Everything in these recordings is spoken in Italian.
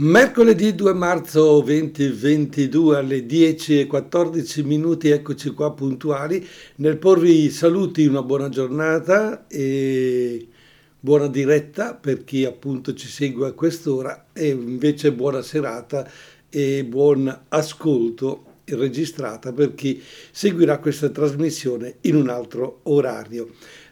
Mercoledì 2 marzo 2022 alle 10 e 14 minuti, eccoci qua puntuali nel porvi saluti, una buona giornata e buona diretta per chi appunto ci segue a quest'ora e invece buona serata e buon ascolto registrata per chi seguirà questa trasmissione in un altro orario.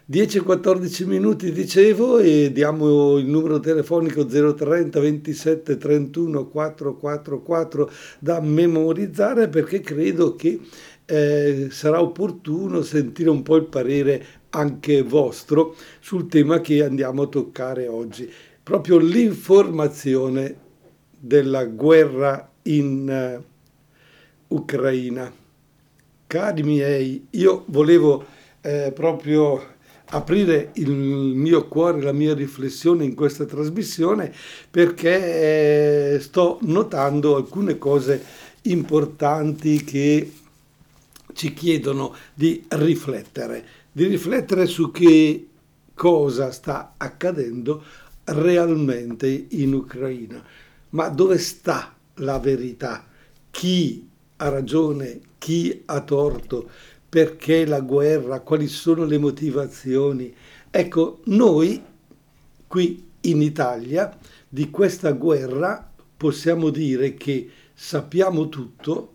10-14 minuti dicevo e diamo il numero telefonico 030 27 31 444 da memorizzare perché credo che eh, sarà opportuno sentire un po' il parere anche vostro sul tema che andiamo a toccare oggi, proprio l'informazione della guerra in uh, Ucraina. Cari miei, io volevo eh, proprio aprire il mio cuore, la mia riflessione in questa trasmissione perché eh, sto notando alcune cose importanti che ci chiedono di riflettere, di riflettere su che cosa sta accadendo realmente in Ucraina. Ma dove sta la verità? Chi ha ragione? Chi ha torto? Perché la guerra, quali sono le motivazioni. Ecco, noi qui in Italia di questa guerra possiamo dire che sappiamo tutto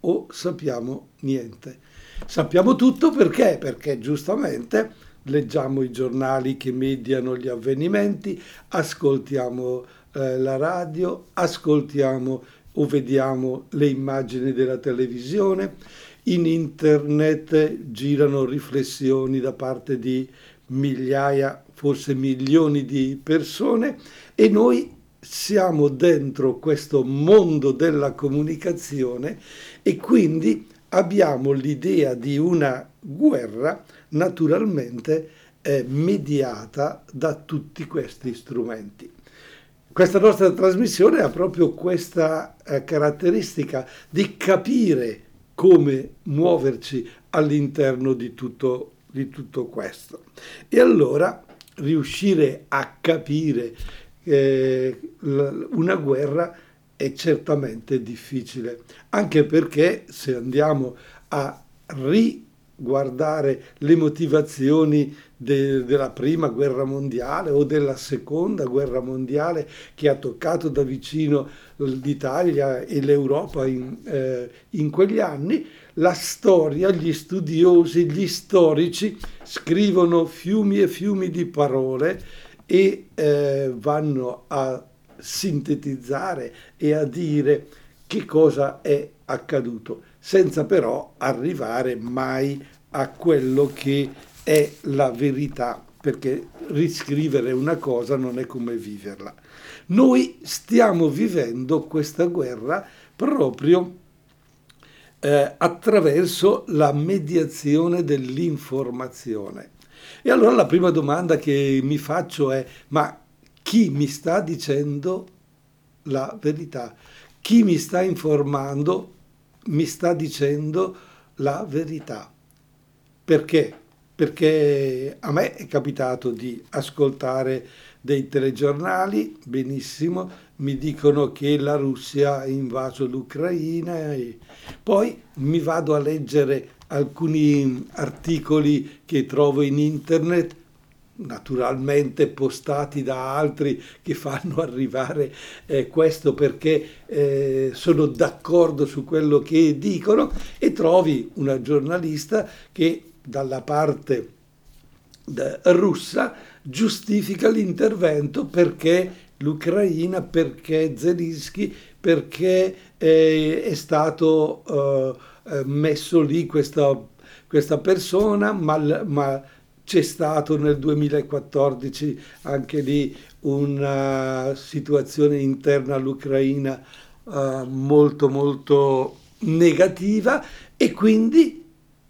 o sappiamo niente. Sappiamo tutto perché? Perché giustamente leggiamo i giornali che mediano gli avvenimenti, ascoltiamo eh, la radio, ascoltiamo o vediamo le immagini della televisione, in internet girano riflessioni da parte di migliaia, forse milioni di persone e noi siamo dentro questo mondo della comunicazione e quindi abbiamo l'idea di una guerra naturalmente eh, mediata da tutti questi strumenti. Questa nostra trasmissione ha proprio questa eh, caratteristica di capire come muoverci all'interno di tutto, di tutto questo. E allora riuscire a capire eh, una guerra è certamente difficile, anche perché se andiamo a ri guardare le motivazioni de, della prima guerra mondiale o della seconda guerra mondiale che ha toccato da vicino l'Italia e l'Europa in, eh, in quegli anni, la storia, gli studiosi, gli storici scrivono fiumi e fiumi di parole e eh, vanno a sintetizzare e a dire che cosa è accaduto senza però arrivare mai a quello che è la verità, perché riscrivere una cosa non è come viverla. Noi stiamo vivendo questa guerra proprio eh, attraverso la mediazione dell'informazione. E allora la prima domanda che mi faccio è, ma chi mi sta dicendo la verità? Chi mi sta informando mi sta dicendo la verità. Perché? Perché a me è capitato di ascoltare dei telegiornali, benissimo, mi dicono che la Russia ha invaso l'Ucraina e poi mi vado a leggere alcuni articoli che trovo in internet naturalmente postati da altri che fanno arrivare eh, questo perché eh, sono d'accordo su quello che dicono. E trovi una giornalista che dalla parte russa giustifica l'intervento perché l'Ucraina, perché Zelensky, perché eh, è stato eh, messo lì questa, questa persona, ma, ma c'è stato nel 2014 anche lì una situazione interna all'Ucraina uh, molto molto negativa e quindi,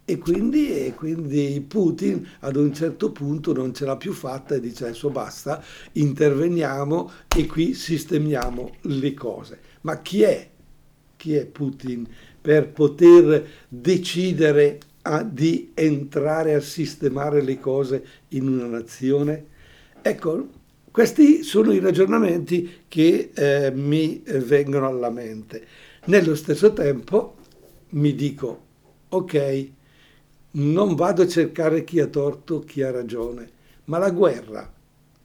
e, quindi, e quindi, Putin ad un certo punto non ce l'ha più fatta e dice adesso basta, interveniamo e qui sistemiamo le cose. Ma chi è? Chi è Putin per poter decidere a, di entrare a sistemare le cose in una nazione? Ecco, Questi sono i ragionamenti che eh, mi vengono alla mente. Nello stesso tempo mi dico, ok, non vado a cercare chi ha torto, chi ha ragione, ma la guerra,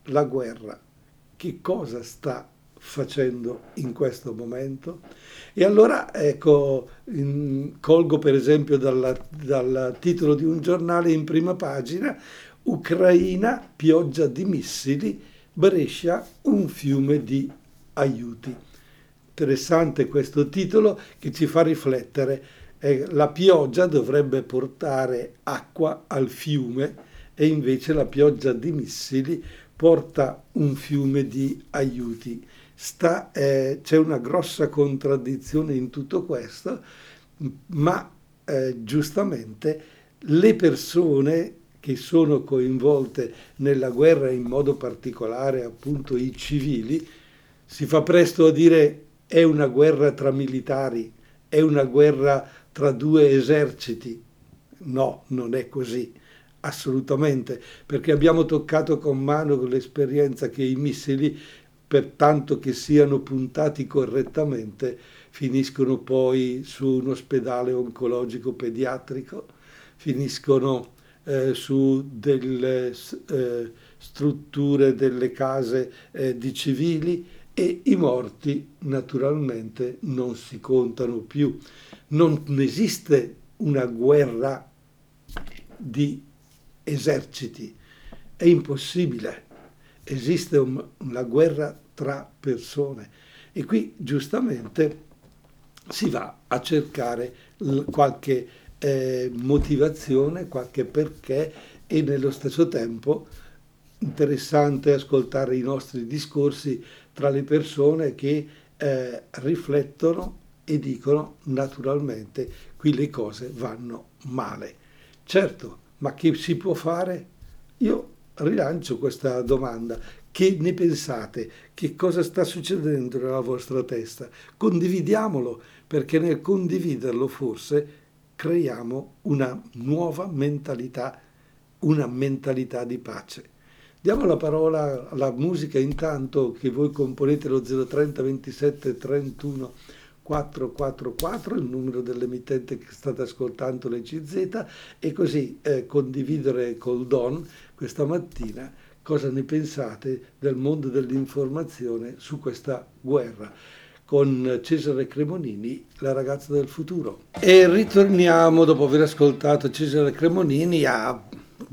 la guerra, che cosa sta facendo in questo momento? E allora ecco, in, colgo per esempio dal, titolo di un giornale in prima pagina, Ucraina, pioggia di missili, Brescia, un fiume di aiuti. Interessante questo titolo che ci fa riflettere. Eh, la pioggia dovrebbe portare acqua al fiume e invece la pioggia di missili porta un fiume di aiuti. Sta, eh, c'è una grossa contraddizione in tutto questo, ma eh, giustamente le persone che sono coinvolte nella guerra, in modo particolare appunto i civili, si fa presto a dire è una guerra tra militari, è una guerra tra due eserciti. No, non è così assolutamente, perché abbiamo toccato con mano l'esperienza che i missili, per tanto che siano puntati correttamente, finiscono poi su un ospedale oncologico pediatrico, finiscono eh, su delle eh, strutture delle case eh, di civili e i morti naturalmente non si contano più. Non esiste una guerra di eserciti, è impossibile. Esiste un, una guerra tra persone e qui giustamente si va a cercare qualche eh, motivazione, qualche perché e nello stesso tempo interessante ascoltare i nostri discorsi tra le persone che eh, riflettono e dicono naturalmente qui le cose vanno male. Certo, ma che si può fare? Io rilancio questa domanda. Che ne pensate? Che cosa sta succedendo nella vostra testa? Condividiamolo, perché nel condividerlo forse creiamo una nuova mentalità, una mentalità di pace. Diamo la parola alla musica intanto che voi componete lo 030 27 31 444, il numero dell'emittente che state ascoltando le CZ e così eh, condividere col Don questa mattina cosa ne pensate del mondo dell'informazione su questa guerra con Cesare Cremonini, la ragazza del futuro. E ritorniamo dopo aver ascoltato Cesare Cremonini a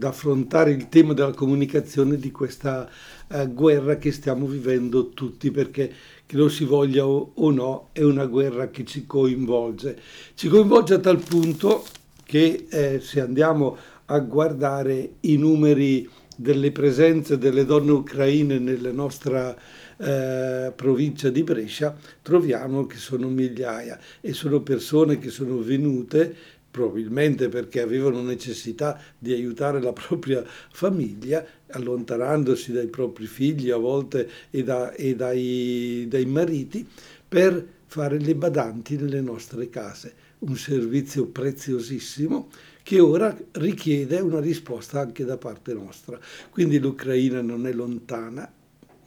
ad affrontare il tema della comunicazione di questa uh, guerra che stiamo vivendo tutti, perché che lo si voglia o, o no, è una guerra che ci coinvolge. Ci coinvolge a tal punto che eh, se andiamo a guardare i numeri delle presenze delle donne ucraine nella nostra eh, provincia di Brescia, troviamo che sono migliaia e sono persone che sono venute probabilmente perché avevano necessità di aiutare la propria famiglia, allontanandosi dai propri figli a volte e, da, e dai, dai mariti, per fare le badanti nelle nostre case, un servizio preziosissimo che ora richiede una risposta anche da parte nostra. Quindi l'Ucraina non è lontana,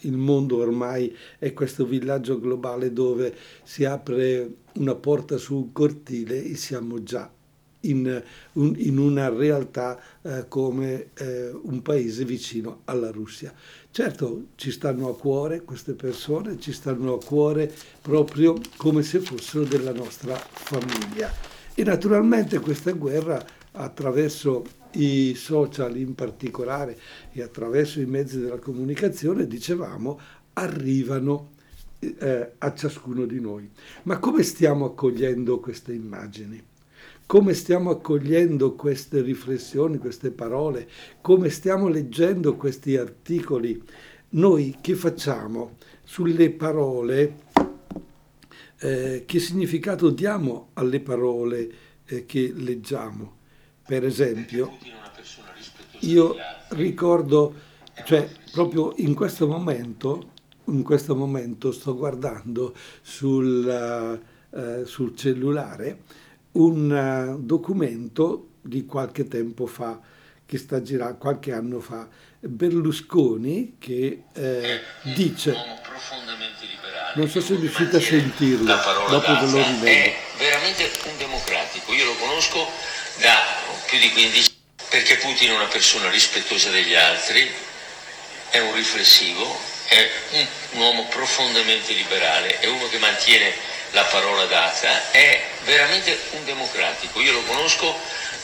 il mondo ormai è questo villaggio globale dove si apre una porta su un cortile e siamo già in, un, in una realtà eh, come eh, un paese vicino alla Russia. Certo, ci stanno a cuore queste persone, ci stanno a cuore proprio come se fossero della nostra famiglia. E naturalmente questa guerra attraverso i social in particolare e attraverso i mezzi della comunicazione, dicevamo, arrivano eh, a ciascuno di noi. Ma come stiamo accogliendo queste immagini? come stiamo accogliendo queste riflessioni, queste parole, come stiamo leggendo questi articoli. Noi che facciamo sulle parole, eh, che significato diamo alle parole eh, che leggiamo? Per esempio, io ricordo, cioè proprio in questo momento, in questo momento sto guardando sul, uh, sul cellulare un uh, documento di qualche tempo fa che sta girando qualche anno fa. Berlusconi che eh, dice, non so se riuscite a sentirlo, dopo ve lo rivedo. È veramente un democratico, io lo conosco da più di 15 anni perché Putin è una persona rispettosa degli altri, è un riflessivo, è un, un uomo profondamente liberale, è uno che mantiene la parola data, è veramente un democratico. Io lo conosco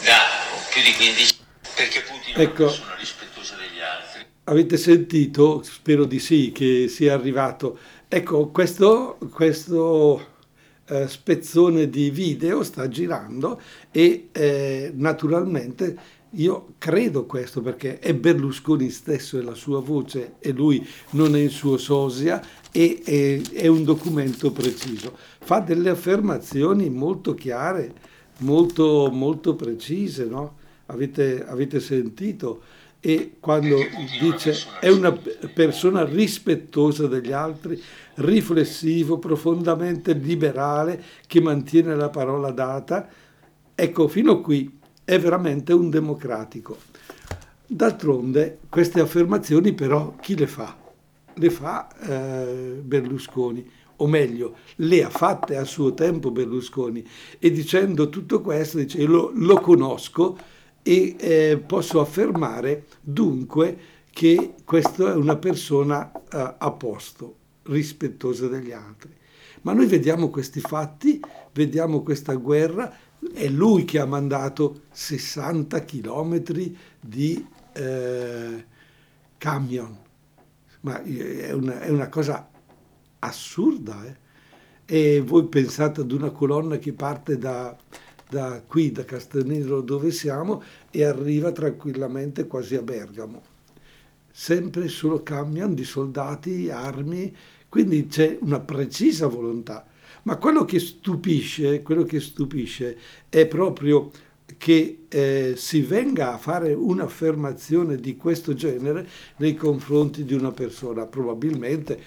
da più di 15 anni perché Putin è ecco, una persona rispettosa degli altri. Avete sentito, spero di sì, che sia arrivato. Ecco, questo, questo eh, spezzone di video sta girando e eh, naturalmente io credo questo perché è Berlusconi stesso e la sua voce e lui non è il suo sosia e è, è un documento preciso. Fa delle affermazioni molto chiare, molto, molto precise, no? Avete, avete sentito? E quando dice è una persona rispettosa degli altri, riflessivo, profondamente liberale, che mantiene la parola data, ecco, fino qui è veramente un democratico. D'altronde queste affermazioni però chi le fa? Le fa eh, Berlusconi, o meglio, le ha fatte a suo tempo Berlusconi e dicendo tutto questo dice lo, lo conosco e eh, posso affermare dunque che questa è una persona eh, a posto, rispettosa degli altri. Ma noi vediamo questi fatti, vediamo questa guerra, è lui che ha mandato 60 chilometri di eh, camion, ma è una, è una cosa assurda. Eh? E voi pensate ad una colonna che parte da, da qui, da Castelnero dove siamo, e arriva tranquillamente quasi a Bergamo. Sempre solo camion di soldati, armi, quindi c'è una precisa volontà. Ma quello che stupisce, quello che stupisce è proprio che eh, si venga a fare un'affermazione di questo genere nei confronti di una persona. Probabilmente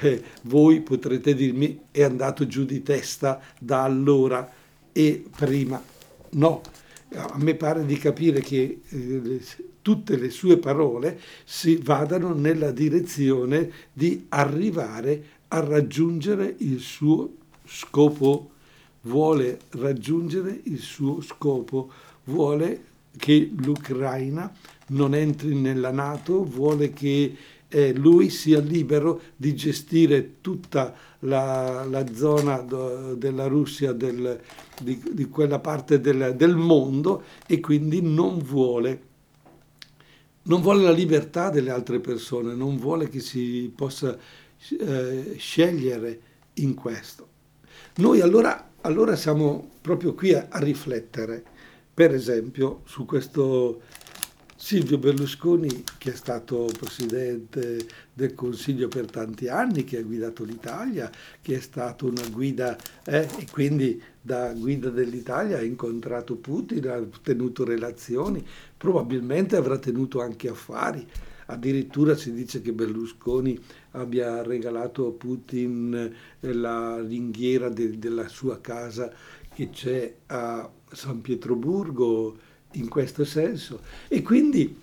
eh, voi potrete dirmi è andato giù di testa da allora e prima. No, a me pare di capire che eh, tutte le sue parole si vadano nella direzione di arrivare a raggiungere il suo scopo, vuole raggiungere il suo scopo, vuole che l'Ucraina non entri nella Nato, vuole che eh, lui sia libero di gestire tutta la, la zona do, della Russia, del, di, di, quella parte del, del, mondo e quindi non vuole, non vuole la libertà delle altre persone, non vuole che si possa eh, scegliere in questo. Noi allora, allora siamo proprio qui a, a riflettere, per esempio, su questo Silvio Berlusconi, che è stato presidente del Consiglio per tanti anni, che ha guidato l'Italia, che è stato una guida eh, e quindi da guida dell'Italia ha incontrato Putin, ha tenuto relazioni, probabilmente avrà tenuto anche affari. Addirittura si dice che Berlusconi abbia regalato a Putin eh, la ringhiera de, della sua casa che c'è a San Pietroburgo in questo senso. E quindi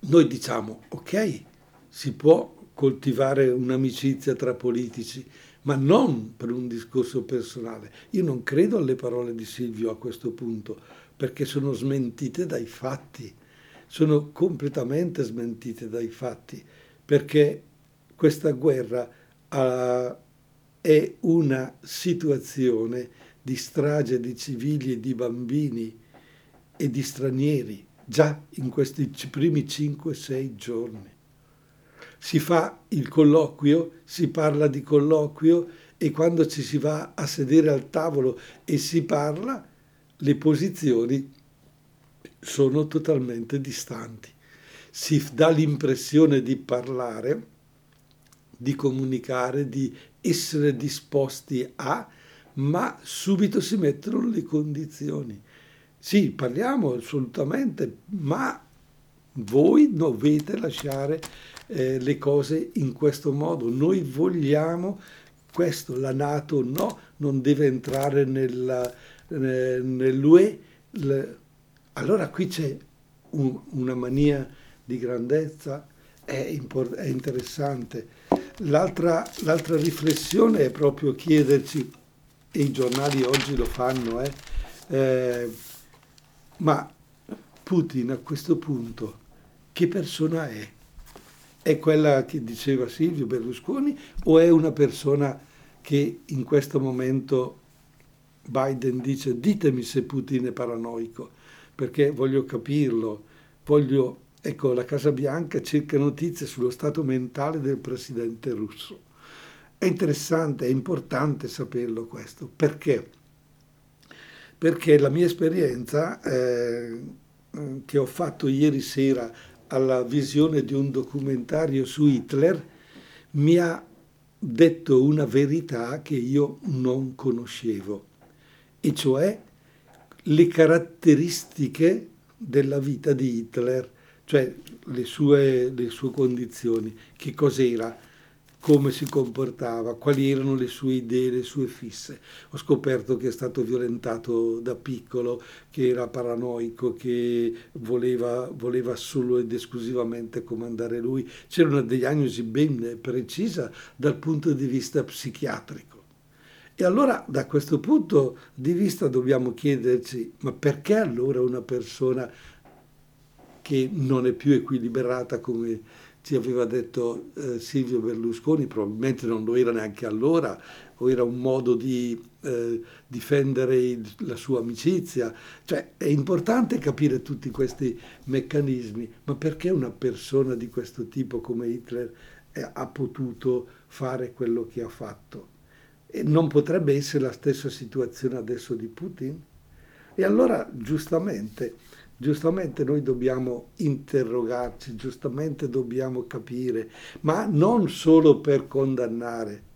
noi diciamo, ok, si può coltivare un'amicizia tra politici, ma non per un discorso personale. Io non credo alle parole di Silvio a questo punto, perché sono smentite dai fatti, sono completamente smentite dai fatti, perché questa guerra uh, è una situazione di strage di civili e di bambini e di stranieri già in questi primi 5-6 giorni. Si fa il colloquio, si parla di colloquio e quando ci si va a sedere al tavolo e si parla, le posizioni sono totalmente distanti. Si dà l'impressione di parlare, di comunicare, di essere disposti a, ma subito si mettono le condizioni. Sì, parliamo assolutamente, ma voi dovete lasciare eh, le cose in questo modo. Noi vogliamo questo, la Nato no, non deve entrare nella, nell'UE. Allora qui c'è un, una mania di grandezza, è, import- è interessante. L'altra, l'altra, riflessione è proprio chiederci, e i giornali oggi lo fanno, eh, eh, ma Putin a questo punto che persona è? È quella che diceva Silvio Berlusconi o è una persona che in questo momento Biden dice ditemi se Putin è paranoico, perché voglio capirlo, voglio, ecco, la Casa Bianca cerca notizie sullo stato mentale del presidente russo. È interessante, è importante saperlo questo, perché? Perché la mia esperienza eh, che ho fatto ieri sera alla visione di un documentario su Hitler mi ha detto una verità che io non conoscevo e cioè le caratteristiche della vita di Hitler, cioè le sue, le sue condizioni, che cos'era, come si comportava, quali erano le sue idee, le sue fisse. Ho scoperto che è stato violentato da piccolo, che era paranoico, che voleva, voleva solo ed esclusivamente comandare lui. C'era una diagnosi ben precisa dal punto di vista psichiatrico. E allora da questo punto di vista dobbiamo chiederci, ma perché allora una persona che non è più equilibrata come ci aveva detto eh, Silvio Berlusconi, probabilmente non lo era neanche allora, o era un modo di eh, difendere il, la sua amicizia. Cioè è importante capire tutti questi meccanismi, ma perché una persona di questo tipo come Hitler eh, ha potuto fare quello che ha fatto? Non potrebbe essere la stessa situazione adesso di Putin? E allora, giustamente, giustamente noi dobbiamo interrogarci, giustamente dobbiamo capire, ma non solo per condannare.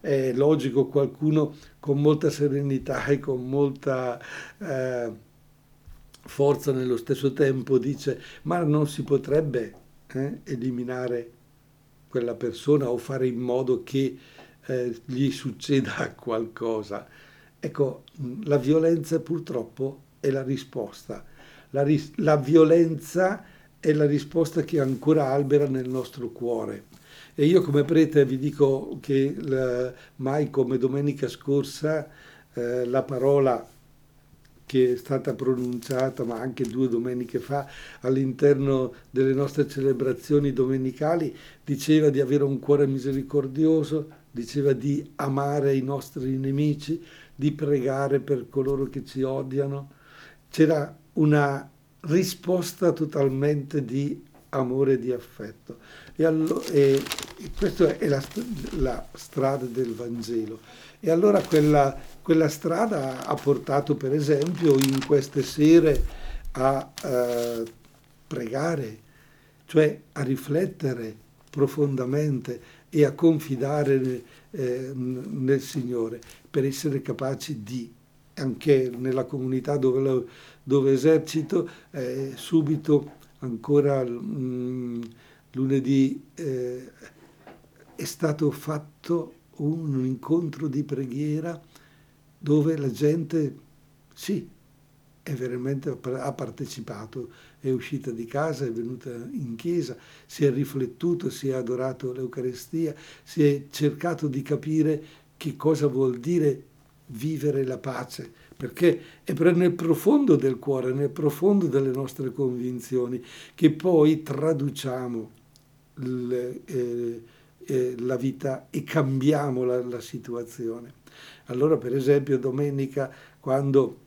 È logico qualcuno con molta serenità e con molta eh, forza nello stesso tempo dice ma non si potrebbe eh, eliminare quella persona o fare in modo che eh, gli succeda qualcosa. Ecco, la violenza purtroppo è la risposta. La, ris- la violenza è la risposta che ancora albera nel nostro cuore. E io come prete vi dico che la, mai come domenica scorsa eh, la parola che è stata pronunciata, ma anche due domeniche fa, all'interno delle nostre celebrazioni domenicali, diceva di avere un cuore misericordioso, diceva di amare i nostri nemici, di pregare per coloro che ci odiano. C'era una risposta totalmente di amore e di affetto. E, allo, e questa è la, la, strada del Vangelo. E allora quella, quella, strada ha portato, per esempio, in queste sere a eh, pregare, cioè a riflettere profondamente e a confidare eh, nel Signore per essere capaci di, anche nella comunità dove, lo, dove esercito, eh, subito ancora mh, mm, lunedì eh, è stato fatto un incontro di preghiera dove la gente, sì, è veramente ha partecipato, è uscita di casa, è venuta in chiesa, si è riflettuto, si è adorato l'Eucarestia, si è cercato di capire che cosa vuol dire vivere la pace, perché è nel profondo del cuore, nel profondo delle nostre convinzioni, che poi traduciamo le, eh, eh, la vita e cambiamo la, la situazione. Allora, per esempio, domenica, quando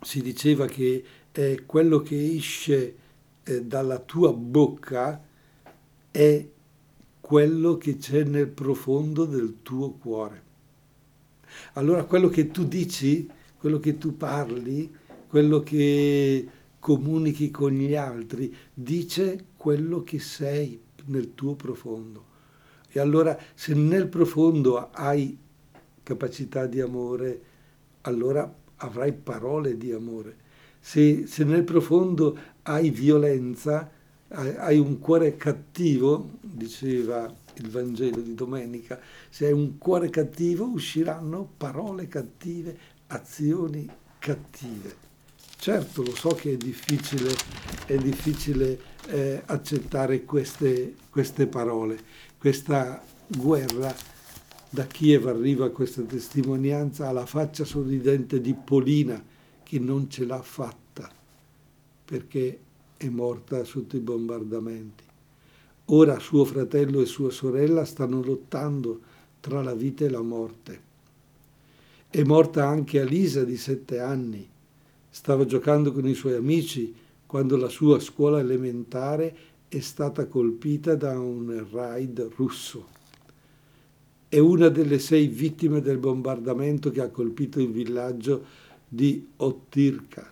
si diceva che eh, quello che esce eh, dalla tua bocca è quello che c'è nel profondo del tuo cuore. Allora quello che tu dici, quello che tu parli, quello che comunichi con gli altri, dice quello che sei nel tuo profondo. E allora se nel profondo hai capacità di amore, allora avrai parole di amore. Se, se nel profondo hai violenza, hai, hai un cuore cattivo, diceva il Vangelo di domenica, se hai un cuore cattivo usciranno parole cattive, azioni cattive. Certo, lo so che è difficile, è difficile eh, accettare queste, queste parole, questa guerra da Kiev arriva questa testimonianza alla faccia sorridente di Polina che non ce l'ha fatta perché è morta sotto i bombardamenti. Ora suo fratello e sua sorella stanno lottando tra la vita e la morte. È morta anche Alisa di sette anni. Stava giocando con i suoi amici quando la sua scuola elementare è stata colpita da un raid russo. È una delle sei vittime del bombardamento che ha colpito il villaggio di Ottirka.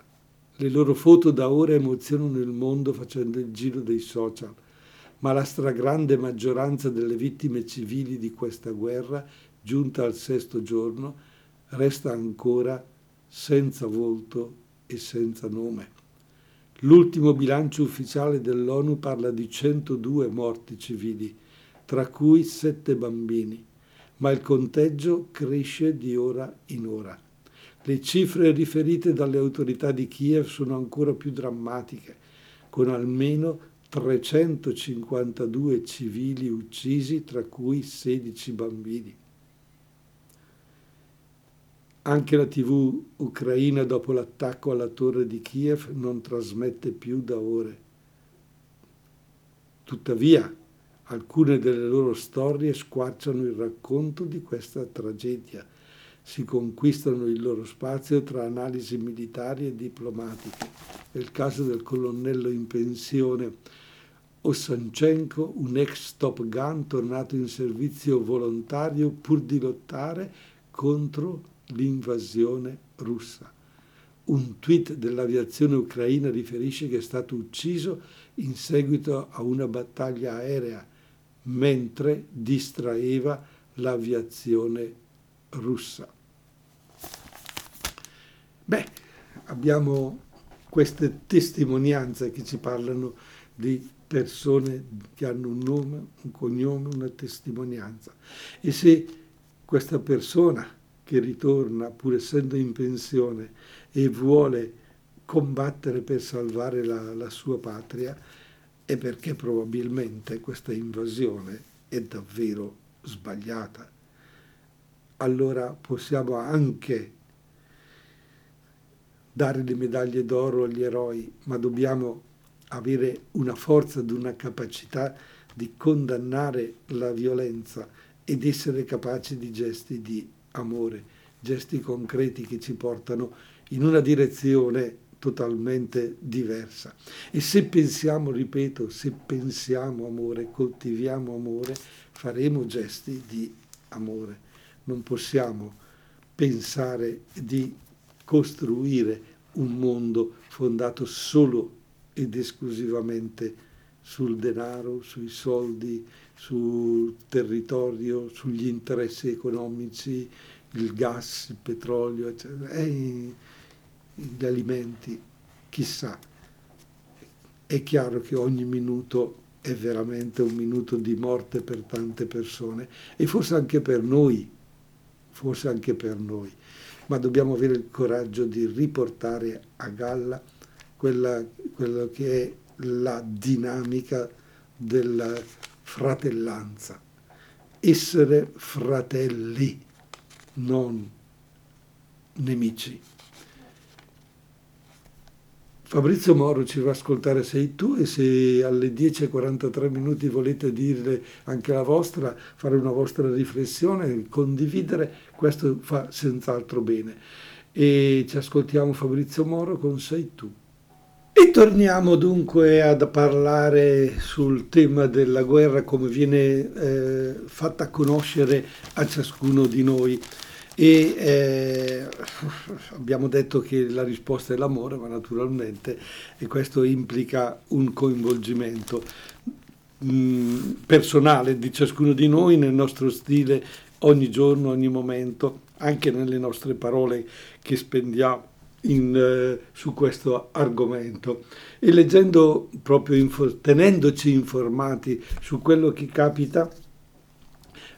Le loro foto da ora emozionano il mondo facendo il giro dei social, ma la stragrande maggioranza delle vittime civili di questa guerra, giunta al sesto giorno, resta ancora senza volto e senza nome. L'ultimo bilancio ufficiale dell'ONU parla di 102 morti civili, tra cui sette bambini ma il conteggio cresce di ora in ora. Le cifre riferite dalle autorità di Kiev sono ancora più drammatiche, con almeno 352 civili uccisi, tra cui 16 bambini. Anche la TV ucraina dopo l'attacco alla torre di Kiev non trasmette più da ore. Tuttavia, Alcune delle loro storie squarciano il racconto di questa tragedia, si conquistano il loro spazio tra analisi militari e diplomatiche. Nel caso del colonnello in pensione Ossanchenko, un ex Top Gun tornato in servizio volontario pur di lottare contro l'invasione russa. Un tweet dell'aviazione ucraina riferisce che è stato ucciso in seguito a una battaglia aerea mentre distraeva l'aviazione russa. Beh, abbiamo queste testimonianze che ci parlano di persone che hanno un nome, un cognome, una testimonianza. E se questa persona che ritorna, pur essendo in pensione, e vuole combattere per salvare la, la sua patria, è perché probabilmente questa invasione è davvero sbagliata. Allora possiamo anche dare le medaglie d'oro agli eroi, ma dobbiamo avere una forza ed una capacità di condannare la violenza ed essere capaci di gesti di amore, gesti concreti che ci portano in una direzione totalmente diversa. E se pensiamo, ripeto, se pensiamo amore, coltiviamo amore, faremo gesti di amore. Non possiamo pensare di costruire un mondo fondato solo ed esclusivamente sul denaro, sui soldi, sul territorio, sugli interessi economici, il gas, il petrolio, eccetera. È gli alimenti, chissà. È chiaro che ogni minuto è veramente un minuto di morte per tante persone e forse anche per noi, forse anche per noi, ma dobbiamo avere il coraggio di riportare a galla quella, quello che è la dinamica della fratellanza. Essere fratelli, non nemici. Fabrizio Moro ci fa ascoltare Sei tu e se alle 10.43 minuti volete dire anche la vostra, fare una vostra riflessione, condividere, questo fa senz'altro bene. E ci ascoltiamo Fabrizio Moro con Sei tu. E torniamo dunque a parlare sul tema della guerra come viene eh, fatta conoscere a ciascuno di noi e eh, abbiamo detto che la risposta è l'amore, ma naturalmente e questo implica un coinvolgimento mh, mm, personale di ciascuno di noi nel nostro stile ogni giorno, ogni momento, anche nelle nostre parole che spendiamo in, eh, su questo argomento. E leggendo proprio, tenendoci informati su quello che capita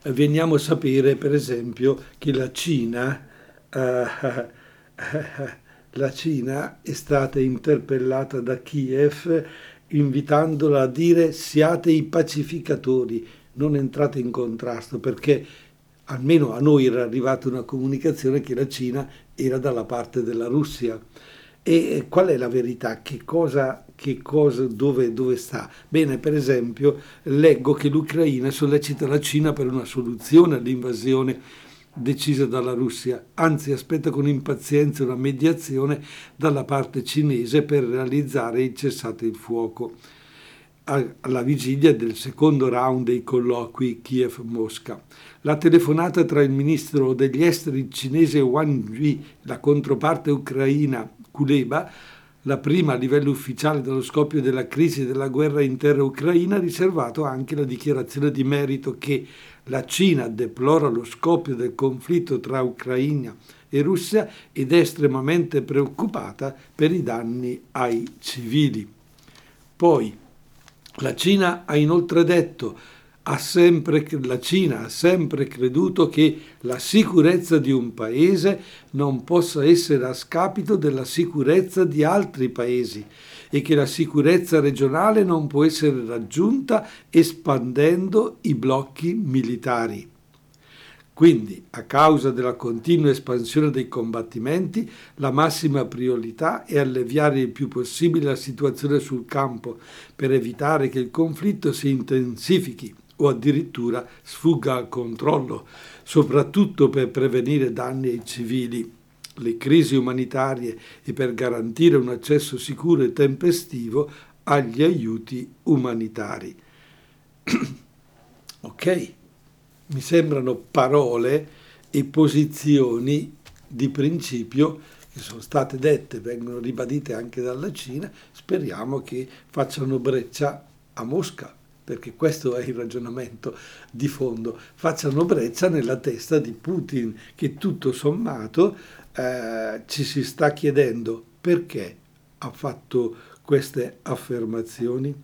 veniamo a sapere per esempio che la Cina, eh, la Cina è stata interpellata da Kiev invitandola a dire siate i pacificatori, non entrate in contrasto, perché almeno a noi era arrivata una comunicazione che la Cina era dalla parte della Russia. E qual è la verità? Che cosa, che cosa dove, dove sta? Bene, per esempio, leggo che l'Ucraina sollecita la Cina per una soluzione all'invasione decisa dalla Russia, anzi aspetta con impazienza una mediazione dalla parte cinese per realizzare il cessate il fuoco alla vigilia del secondo round dei colloqui Kiev-Mosca. La telefonata tra il ministro degli esteri cinese Wang Yi, la controparte ucraina Kuleba, la prima a livello ufficiale dallo scoppio della crisi della guerra intera ucraina, ha riservato anche la dichiarazione di merito che la Cina deplora lo scoppio del conflitto tra Ucraina e Russia ed è estremamente preoccupata per i danni ai civili. Poi la Cina ha inoltre detto sempre, la Cina ha sempre creduto che la sicurezza di un paese non possa essere a scapito della sicurezza di altri paesi e che la sicurezza regionale non può essere raggiunta espandendo i blocchi militari. Quindi, a causa della continua espansione dei combattimenti, la massima priorità è alleviare il più possibile la situazione sul campo per evitare che il conflitto si intensifichi o addirittura sfugga al controllo, soprattutto per prevenire danni ai civili, le crisi umanitarie e per garantire un accesso sicuro e tempestivo agli aiuti umanitari. ok, mi sembrano parole e posizioni di principio che sono state dette, vengono ribadite anche dalla Cina, speriamo che facciano breccia a Mosca perché questo è il ragionamento di fondo, facciano breccia nella testa di Putin che tutto sommato eh, ci si sta chiedendo perché ha fatto queste affermazioni,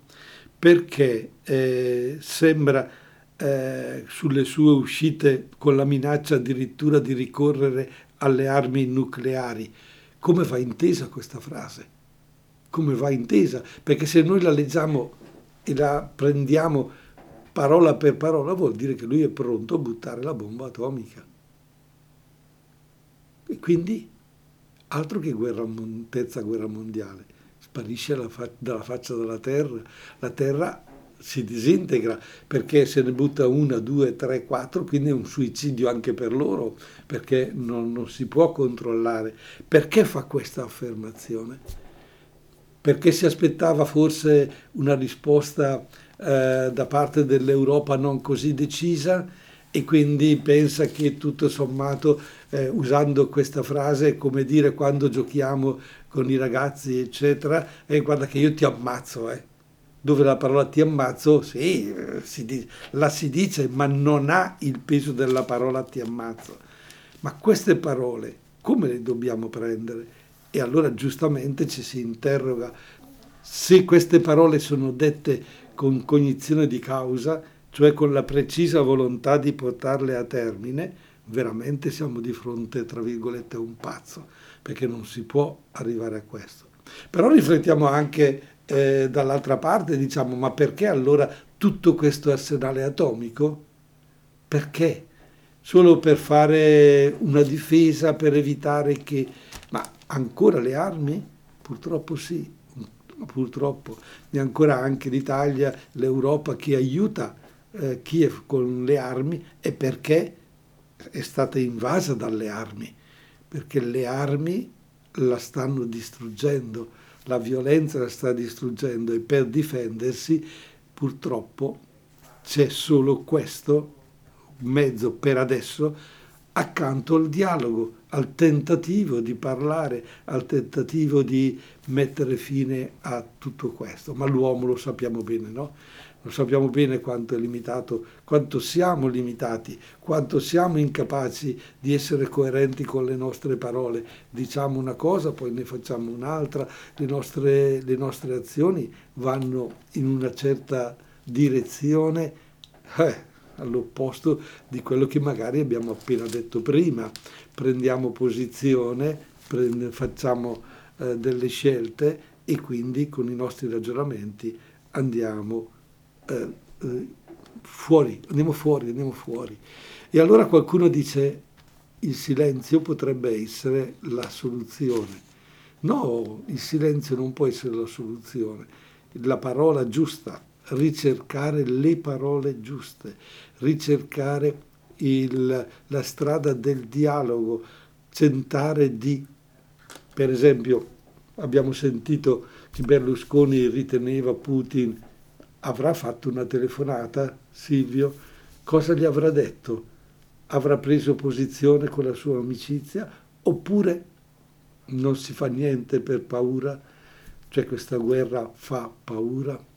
perché eh, sembra eh, sulle sue uscite con la minaccia addirittura di ricorrere alle armi nucleari. Come va intesa questa frase? Come va intesa? Perché se noi la leggiamo e la prendiamo parola per parola, vuol dire che lui è pronto a buttare la bomba atomica. E quindi altro che guerra, terza guerra mondiale, sparisce fa- dalla faccia della terra, la terra si disintegra perché se ne butta una, due, tre, quattro, quindi è un suicidio anche per loro, perché non, non si può controllare. Perché fa questa affermazione? Perché si aspettava forse una risposta eh, da parte dell'Europa non così decisa e quindi pensa che tutto sommato, eh, usando questa frase, come dire quando giochiamo con i ragazzi, eccetera, eh, guarda che io ti ammazzo, eh. Dove la parola ti ammazzo, sì, si dice, la si dice, ma non ha il peso della parola ti ammazzo. Ma queste parole, come le dobbiamo prendere? E allora giustamente ci si interroga se queste parole sono dette con cognizione di causa, cioè con la precisa volontà di portarle a termine, veramente siamo di fronte, tra virgolette, a un pazzo, perché non si può arrivare a questo. Però riflettiamo anche eh, dall'altra parte, diciamo, ma perché allora tutto questo arsenale atomico? Perché? Solo per fare una difesa, per evitare che Ancora le armi? Purtroppo sì, purtroppo. E ancora anche l'Italia, l'Europa che aiuta eh, Kiev con le armi è perché è stata invasa dalle armi, perché le armi la stanno distruggendo, la violenza la sta distruggendo e per difendersi purtroppo c'è solo questo mezzo per adesso accanto al dialogo, al tentativo di parlare, al tentativo di mettere fine a tutto questo. Ma l'uomo lo sappiamo bene, no? Lo sappiamo bene quanto è limitato, quanto siamo limitati, quanto siamo incapaci di essere coerenti con le nostre parole. Diciamo una cosa, poi ne facciamo un'altra, le nostre, le nostre azioni vanno in una certa direzione. Eh, all'opposto di quello che magari abbiamo appena detto prima. Prendiamo posizione prende, facciamo eh, delle scelte e quindi con i nostri ragionamenti andiamo eh, eh, fuori, andiamo fuori, andiamo fuori. E allora qualcuno dice il silenzio potrebbe essere la soluzione. No, il silenzio non può essere la soluzione. La parola giusta, ricercare le parole giuste, ricercare il, la strada del dialogo, tentare di, per esempio, abbiamo sentito che Berlusconi riteneva Putin, avrà fatto una telefonata, Silvio, cosa gli avrà detto? Avrà preso posizione con la sua amicizia oppure non si fa niente per paura? Cioè questa guerra fa paura?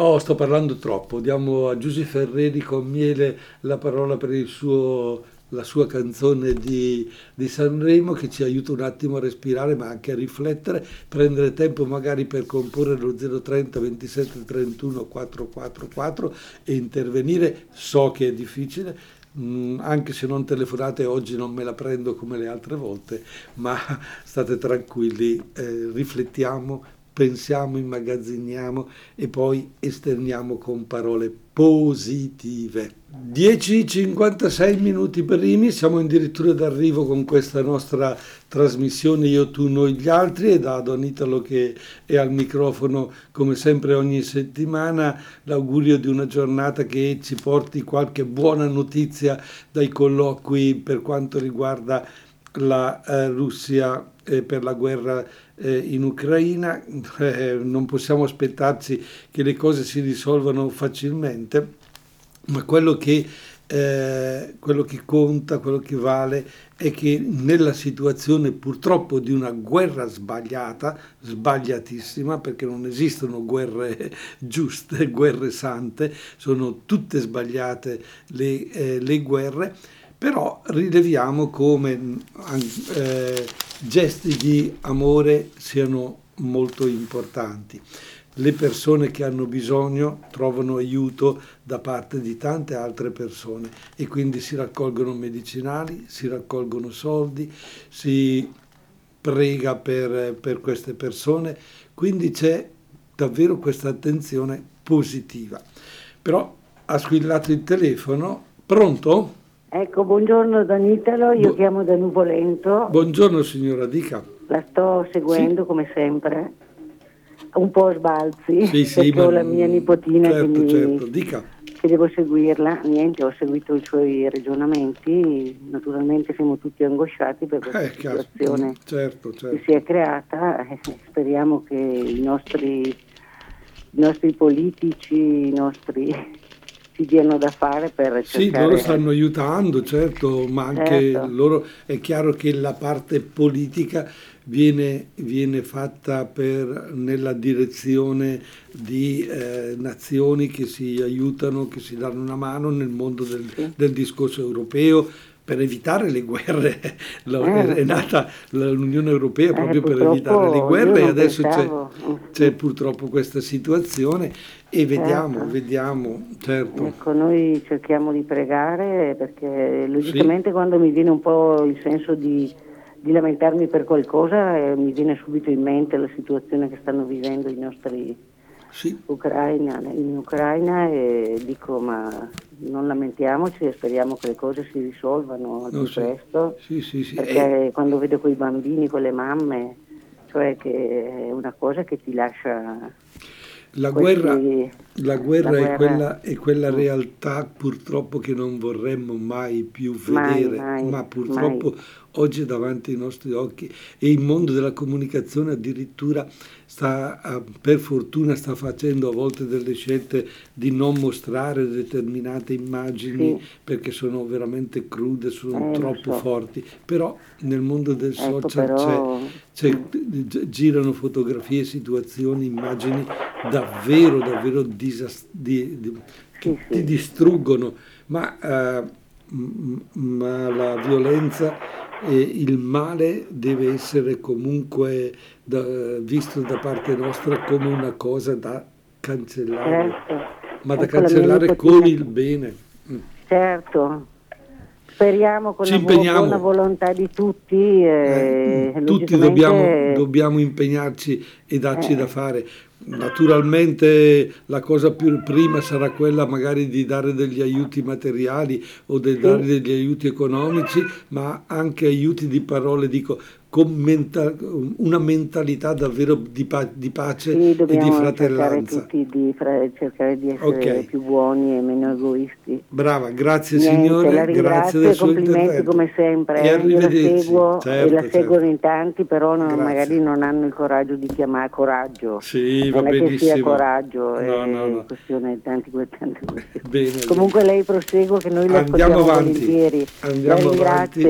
Oh, sto parlando troppo. Diamo a Giuseppe Ferreri con miele la parola per suo, la sua canzone di, di, Sanremo che ci aiuta un attimo a respirare ma anche a riflettere, prendere tempo magari per comporre lo 030 27 31 444 e intervenire. So che è difficile, Mm, anche se non telefonate oggi non me la prendo come le altre volte, ma state tranquilli, eh, riflettiamo, pensiamo, immagazziniamo e poi esterniamo con parole positive. 10-56 minuti primi, siamo addirittura d'arrivo con questa nostra trasmissione Io, tu, noi, gli altri e da Don Italo che è al microfono come sempre ogni settimana l'augurio di una giornata che ci porti qualche buona notizia dai colloqui per quanto riguarda la eh, Russia eh, per la guerra eh, in Ucraina, eh, non possiamo aspettarci che le cose si risolvano facilmente, ma quello che, eh, quello che conta, quello che vale è che nella situazione purtroppo di una guerra sbagliata, sbagliatissima, perché non esistono guerre giuste, guerre sante, sono tutte sbagliate le, eh, le guerre, però rileviamo come eh, gesti di amore siano molto importanti. Le persone che hanno bisogno trovano aiuto da parte di tante altre persone e quindi si raccolgono medicinali, si raccolgono soldi, si prega per, per queste persone, quindi c'è davvero questa attenzione positiva. Però ha squillato il telefono, pronto? Ecco, buongiorno Danitalo, io Bu- chiamo da Nuvolento. Buongiorno signora, dica. La sto seguendo sì. come sempre, un po' a sbalzi, sì, sì, perché ho la mia nipotina certo, che, mi, certo. Dica. che devo seguirla. Niente, ho seguito i suoi ragionamenti, naturalmente siamo tutti angosciati per questa eh, situazione certo, certo. che si è creata. Eh, speriamo che i nostri, i nostri politici, i nostri si diano da fare per cercare... Sì, loro stanno aiutando, certo, ma anche certo. loro è chiaro che la parte politica viene, viene fatta per, nella direzione di eh, nazioni che si aiutano, che si danno una mano nel mondo del, sì. del discorso europeo per evitare le guerre, eh, è nata l'Unione Europea proprio eh, per evitare le guerre e adesso c'è, c'è, purtroppo questa situazione e vediamo, certo. vediamo, certo. Ecco, noi cerchiamo di pregare perché logicamente sì. quando mi viene un po' il senso di, di lamentarmi per qualcosa eh, mi viene subito in mente la situazione che stanno vivendo i nostri sì. Ucraina, in Ucraina e dico ma non lamentiamoci e speriamo che le cose si risolvano al più sì. presto sì, sì, sì. perché eh. quando vedo quei bambini con le mamme cioè che è una cosa che ti lascia la guerra, la guerra, la è, Quella, è, quella, mm. realtà purtroppo che non vorremmo mai più vedere, mai, mai, ma purtroppo mai. oggi è davanti ai nostri occhi e il mondo della comunicazione addirittura sta, ah, per fortuna sta facendo a volte delle scelte di non mostrare determinate immagini sì. perché sono veramente crude, sono eh, troppo so. forti, però nel mondo del ecco, social però... c'è, c'è, girano fotografie, situazioni, immagini davvero, davvero disast- di, di, che sì, ti distruggono, ma, uh, ma la violenza e il male deve essere comunque da, visto da parte nostra come una cosa da cancellare, certo. ma da ecco cancellare con il bene. Certo. Speriamo con Ci la impegniamo. buona volontà di tutti. Eh, eh, tutti dobbiamo, dobbiamo impegnarci e darci Eh. da fare. Naturalmente la cosa più prima sarà quella magari di dare degli aiuti materiali o di dare degli aiuti economici, ma anche aiuti di parole, dico, con menta- una mentalità davvero di, pa- di pace Sì, e di dobbiamo cercare fratellanza. tutti di fra- cercare di essere Ok. più buoni e meno egoisti. Brava, grazie Niente, signore, grazie del suo complimenti intervento. come sempre. E eh, io la arrivederci. seguo Certo, e la certo. seguono in tanti, però non- magari non hanno il coraggio di chiamare coraggio. Sì, va non è che sia benissimo. coraggio, No, è no, no. questione di tanti, questioni. Bene, Comunque lei prosegue che noi la Andiamo avanti, volentieri. andiamo avanti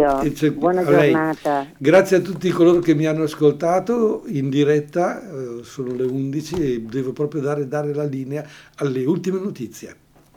Buona giornata. Grazie a tutti coloro che mi hanno ascoltato in diretta, eh, sono le 11 e devo proprio dare, dare la linea alle ultime notizie.